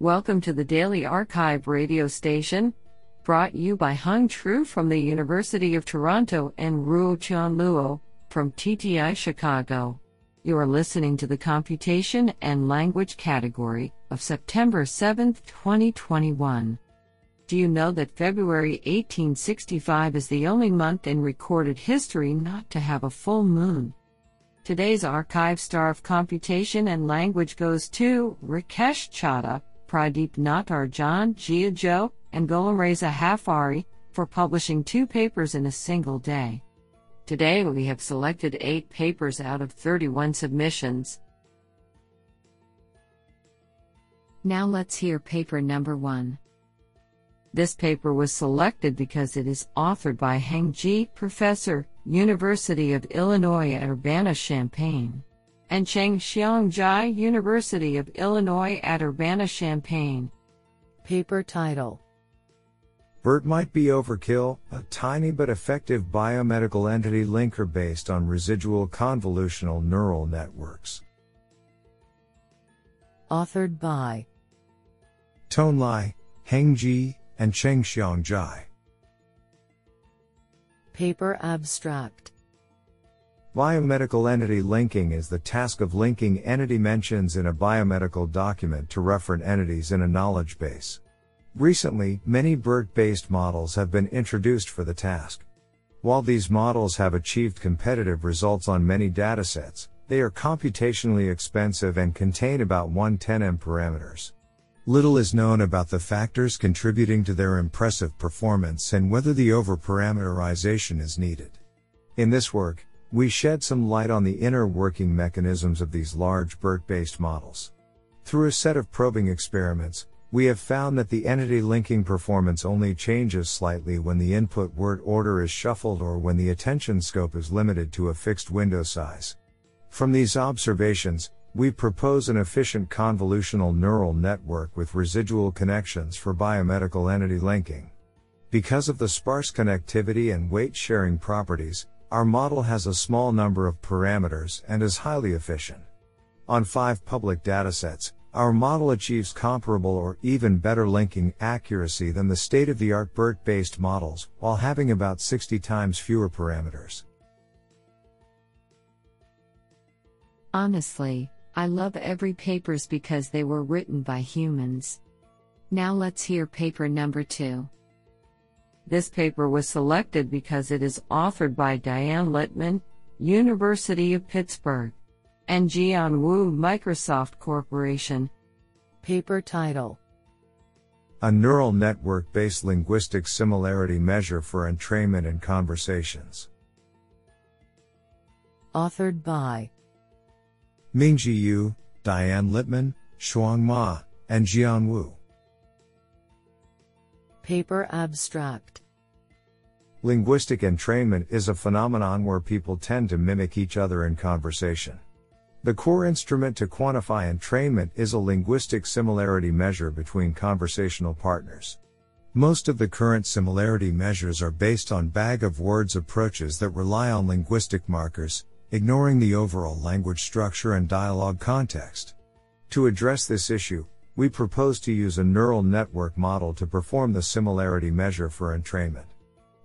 Welcome to the Daily Archive radio station, brought you by Hung Tru from the University of Toronto and Ruo Chan Luo from TTI Chicago. You are listening to the Computation and Language category of September 7, 2021. Do you know that February 1865 is the only month in recorded history not to have a full moon? Today's archive star of computation and language goes to Rakesh Chadha, Pradeep Natarajan Jiajo, and Gholamreza Haffari for publishing two papers in a single day. Today we have selected eight papers out of 31 submissions. Now let's hear paper number one. This paper was selected because it is authored by Heng Ji, professor, University of Illinois at Urbana-Champaign, and ChengXiang Zhai, University of Illinois at Urbana-Champaign. Paper title BERT might be overkill, a tiny but effective biomedical entity linker based on residual convolutional neural networks. Authored by Tuan Lai, Heng Ji, and ChengXiang Zhai. Paper Abstract Biomedical entity linking is the task of linking entity mentions in a biomedical document to referent entities in a knowledge base. Recently, many BERT based models have been introduced for the task. While these models have achieved competitive results on many datasets, they are computationally expensive and contain about 110m parameters. Little is known about the factors contributing to their impressive performance and whether the overparameterization is needed. In this work, we shed some light on the inner working mechanisms of these large BERT based models. Through a set of probing experiments, we have found that the entity linking performance only changes slightly when the input word order is shuffled or when the attention scope is limited to a fixed window size. From these observations, we propose an efficient convolutional neural network with residual connections for biomedical entity linking. Because of the sparse connectivity and weight sharing properties, our model has a small number of parameters and is highly efficient. On five public datasets, our model achieves comparable or even better linking accuracy than the state of the art BERT based models, while having about 60 times fewer parameters. Honestly, I love every papers because they were written by humans. Now let's hear paper number 2. This paper was selected because it is authored by Diane Litman, University of Pittsburgh, and Jian Wu, Microsoft Corporation. Paper title A neural network based linguistic similarity measure for entrainment in conversations. Authored by Mingzhi Yu, Diane Litman, Shuang Ma, and Jian Wu. Paper Abstract Linguistic entrainment is a phenomenon where people tend to mimic each other in conversation. The core instrument to quantify entrainment is a linguistic similarity measure between conversational partners. Most of the current similarity measures are based on bag of words approaches that rely on linguistic markers, ignoring the overall language structure and dialogue context. To address this issue, we propose to use a neural network model to perform the similarity measure for entrainment.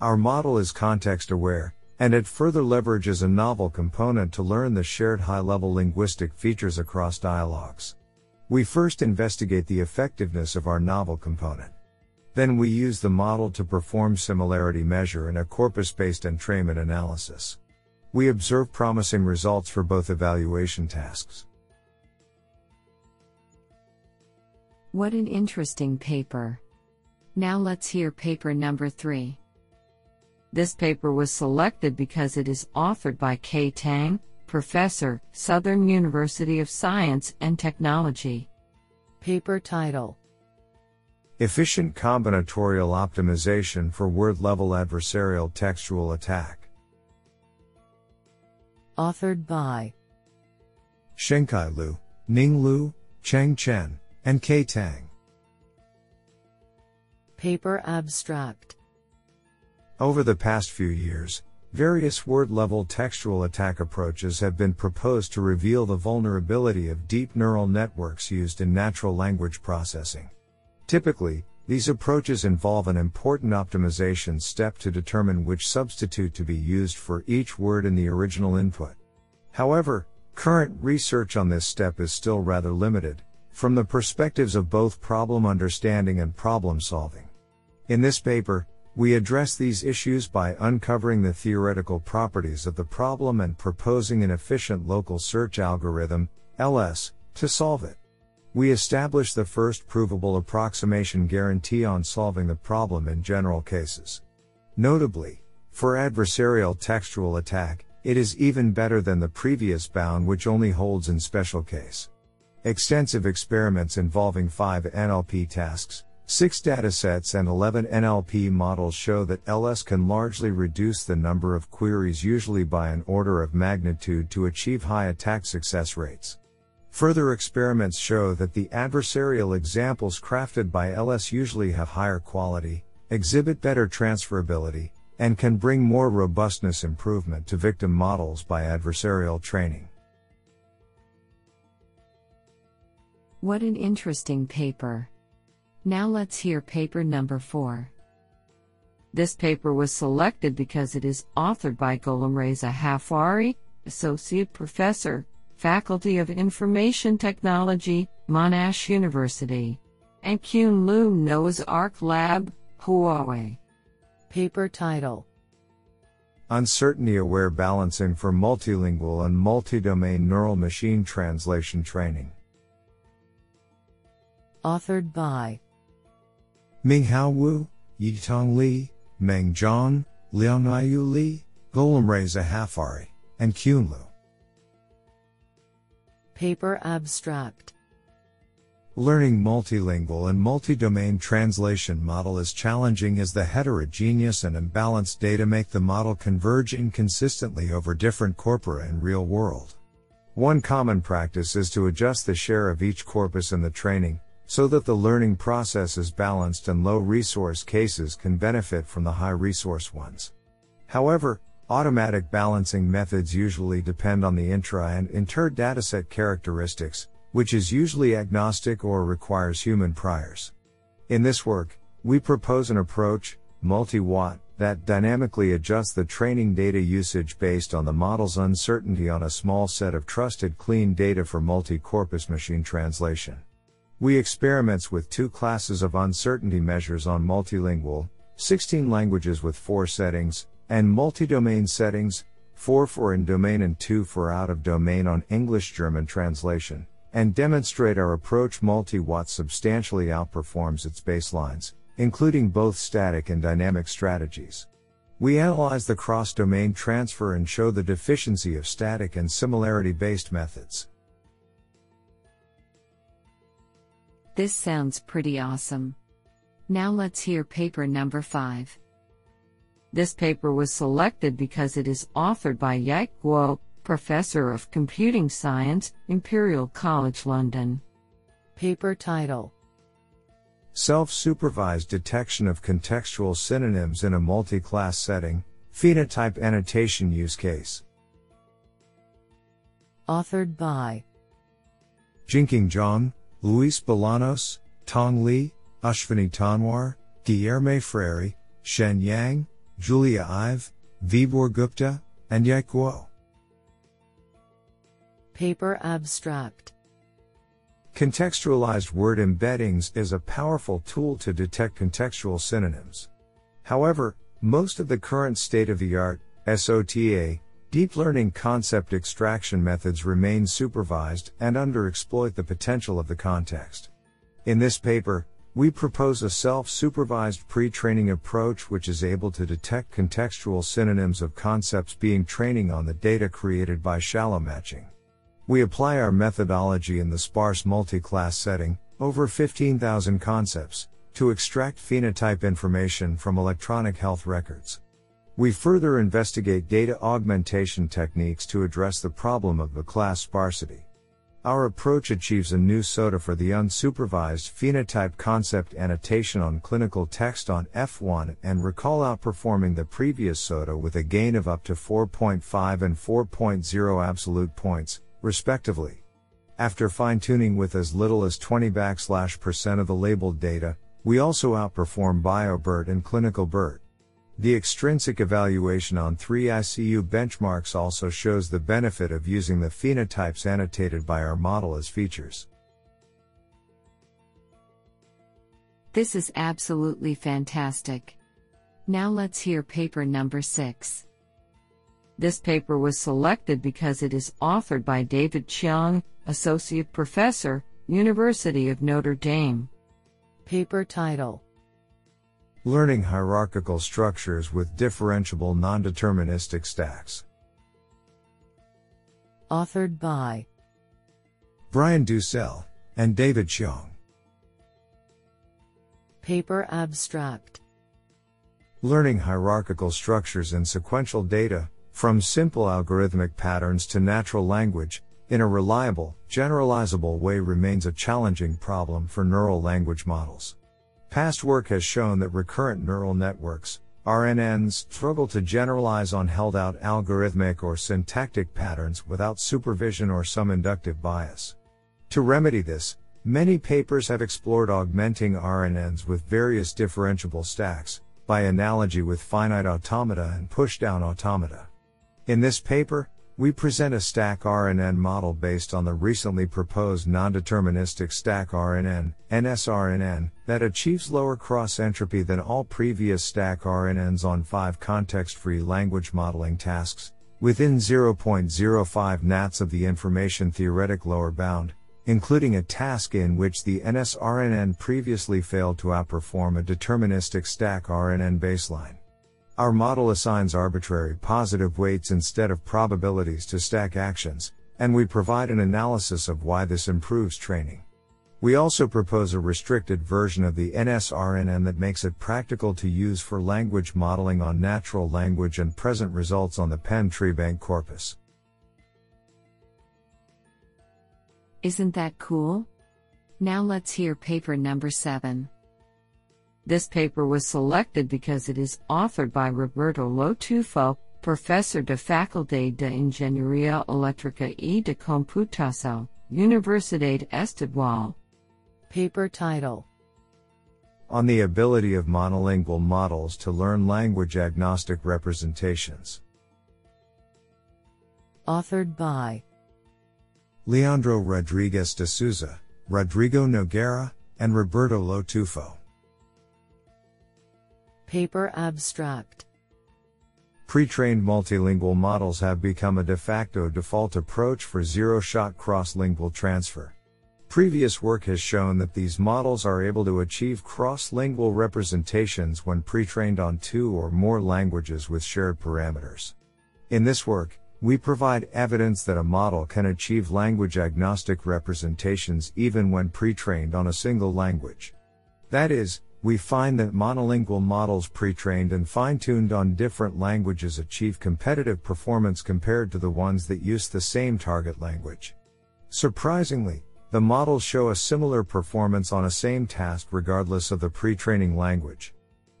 Our model is context aware, and it further leverages a novel component to learn the shared high level linguistic features across dialogues. We first investigate the effectiveness of our novel component. Then we use the model to perform similarity measure in a corpus based entrainment analysis. We observe promising results for both evaluation tasks. What an interesting paper. Now let's hear paper number 3. This paper was selected because it is authored by Ke Tang, professor, Southern University of Science and Technology. Paper title Efficient combinatorial optimization for word level adversarial textual attack. Authored by Shengcai Liu, Ning Lu, Cheng Chen, and Ke Tang. Paper Abstract Over the past few years, Various word level textual attack approaches have been proposed to reveal the vulnerability of deep neural networks used in natural language processing. Typically, these approaches involve an important optimization step to determine which substitute to be used for each word in the original input. However, current research on this step is still rather limited, from the perspectives of both problem understanding and problem solving. In this paper, we address these issues by uncovering the theoretical properties of the problem and proposing an efficient local search algorithm, LS, to solve it. We establish the first provable approximation guarantee on solving the problem in general cases. Notably, for adversarial textual attack, it is even better than the previous bound which only holds in special case. Extensive experiments involving 5 NLP tasks, 6 datasets and 11 NLP models show that LS can largely reduce the number of queries usually by an order of magnitude to achieve high attack success rates. Further experiments show that the adversarial examples crafted by LS usually have higher quality, exhibit better transferability, and can bring more robustness improvement to victim models by adversarial training. What an interesting paper. Now let's hear paper number 4. This paper was selected because it is authored by Gholamreza Haffari, Associate Professor, Faculty of Information Technology, Monash University. And Qun Liu Noah's Ark Lab, Huawei. Paper title Uncertainty Aware Balancing for Multilingual and Multi-Domain Neural Machine Translation Training. Authored by Minghao Wu, Yitong Li, Meng Zhang, Liangyou Li, Gholamreza Haffari, and Qun Liu. Paper Abstract Learning multilingual and multi-domain translation model is challenging as the heterogeneous and imbalanced data make the model converge inconsistently over different corpora in real world. One common practice is to adjust the share of each corpus in the training, so that the learning process is balanced and low resource cases can benefit from the high resource ones. However, Automatic balancing methods usually depend on the intra and inter dataset characteristics, which is usually agnostic or requires human priors. In this work, we propose an approach, MultiUAT, that dynamically adjusts the training data usage based on the model's uncertainty on a small set of trusted clean data for multi-corpus machine translation. We experiments with two classes of uncertainty measures on multilingual, 16 languages with 4 settings, and multi-domain settings, 4 for in domain and 2 for out of domain on English German translation, and demonstrate our approach MultiUAT substantially outperforms its baselines, including both static and dynamic strategies. We analyze the cross-domain transfer and show the deficiency of static and similarity-based methods. This sounds pretty awesome. Now let's hear paper number 5. This paper was selected because it is authored by Yike Guo, Professor of Computing Science, Imperial College London. Paper title Self supervised detection of contextual synonyms in a multi class setting, phenotype annotation use case. Authored by Jingqing Zhang, Luis Bolanos, Tong Li, Ashwani Tanwar, Guilherme Freire, Xian Yang, Julia Ive, Vibhor Gupta, and Guo. Paper Abstract Contextualized word embeddings is a powerful tool to detect contextual synonyms. However, most of the current state of the art, SOTA, deep learning concept extraction methods remain supervised and underexploit the potential of the context. In this paper, we propose a self-supervised pre-training approach which is able to detect contextual synonyms of concepts being training on the data created by shallow matching. We apply our methodology in the sparse multi-class setting, over 15,000 concepts, to extract phenotype information from electronic health records. We further investigate data augmentation techniques to address the problem of the class sparsity. Our approach achieves a new SOTA for the unsupervised phenotype concept annotation on clinical text on F1 and recall outperforming the previous SOTA with a gain of up to 4.5 and 4.0 absolute points, respectively. After fine tuning with as little as 20 backslash percent of the labeled data, we also outperform BioBERT and Clinical BERT. The extrinsic evaluation on three ICU benchmarks also shows the benefit of using the phenotypes annotated by our model as features. This is absolutely fantastic. Now let's hear paper number 6. This paper was selected because it is authored by David Chiang, Associate Professor, University of Notre Dame. Paper title Learning hierarchical structures with differentiable nondeterministic stacks. Authored by Brian DuSell and David Chiang. Paper abstract Learning hierarchical structures in sequential data, from simple algorithmic patterns to natural language, in a reliable, generalizable way remains a challenging problem for neural language models. Past work has shown that recurrent neural networks, RNNs, struggle to generalize on held out algorithmic or syntactic patterns without supervision or some inductive bias. To remedy this, many papers have explored augmenting RNNs with various differentiable stacks, by analogy with finite automata and pushdown automata. In this paper, we present a stack RNN model based on the recently proposed non-deterministic stack RNN, NSRNN, that achieves lower cross entropy than all previous stack RNNs on 5 context-free language modeling tasks, within 0.05 nats of the information theoretic lower bound, including a task in which the NSRNN previously failed to outperform a deterministic stack RNN baseline. Our model assigns arbitrary positive weights instead of probabilities to stack actions, and we provide an analysis of why this improves training. We also propose a restricted version of the NSRNN that makes it practical to use for language modeling on natural language and present results on the Penn Treebank corpus. Isn't that cool? Now let's hear paper number 7. This paper was selected because it is authored by Roberto Lotufo, Professor de Facultad de Ingeniería Eléctrica y de Computação, Universidad Estadual. Paper title On the ability of monolingual models to learn language agnostic representations. Authored by Leandro Rodrigues de Souza, Rodrigo Nogueira, and Roberto Lotufo. Paper Abstract Pre trained multilingual models have become a de facto default approach for zero shot cross lingual transfer. Previous work has shown that these models are able to achieve cross lingual representations when pre trained on two or more languages with shared parameters. In this work, we provide evidence that a model can achieve language agnostic representations even when pre trained on a single language. That is, we find that monolingual models pre-trained and fine-tuned on different languages achieve competitive performance compared to the ones that use the same target language. Surprisingly, the models show a similar performance on a same task regardless of the pre-training language.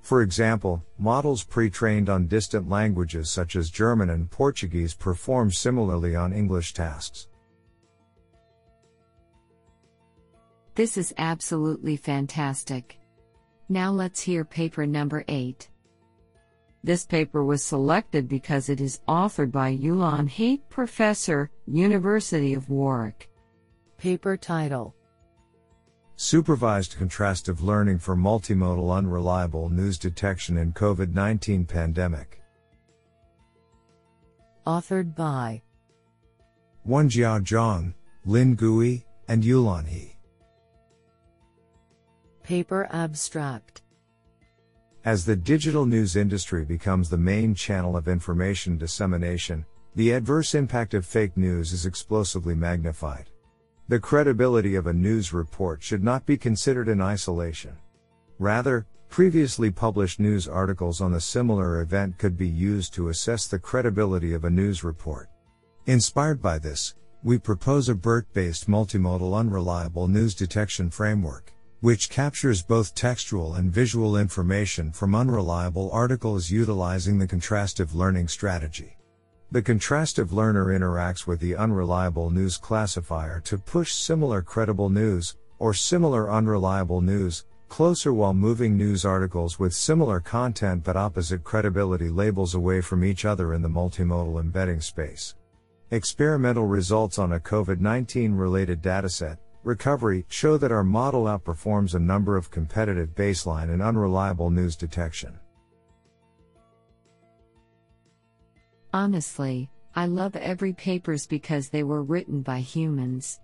For example, models pre-trained on distant languages such as German and Portuguese perform similarly on English tasks. This is absolutely fantastic. Now let's hear paper number 8. This paper was selected because it is authored by Yulan He, Professor, University of Warwick. Paper title Supervised Contrastive Learning for Multimodal Unreliable News Detection in COVID 19 Pandemic. Authored by Wenjia Zhang, Lin Gui, and Yulan He. Paper Abstract As the digital news industry becomes the main channel of information dissemination, the adverse impact of fake news is explosively magnified. The credibility of a news report should not be considered in isolation. Rather, previously published news articles on a similar event could be used to assess the credibility of a news report. Inspired by this, we propose a BERT based multimodal unreliable news detection framework, which captures both textual and visual information from unreliable articles utilizing the contrastive learning strategy. The contrastive learner interacts with the unreliable news classifier to push similar credible news, or similar unreliable news, closer while moving news articles with similar content but opposite credibility labels away from each other in the multimodal embedding space. Experimental results on a COVID 19 related dataset, recovery, show that our model outperforms a number of competitive baseline and unreliable news detection. Honestly, I love every papers because they were written by humans.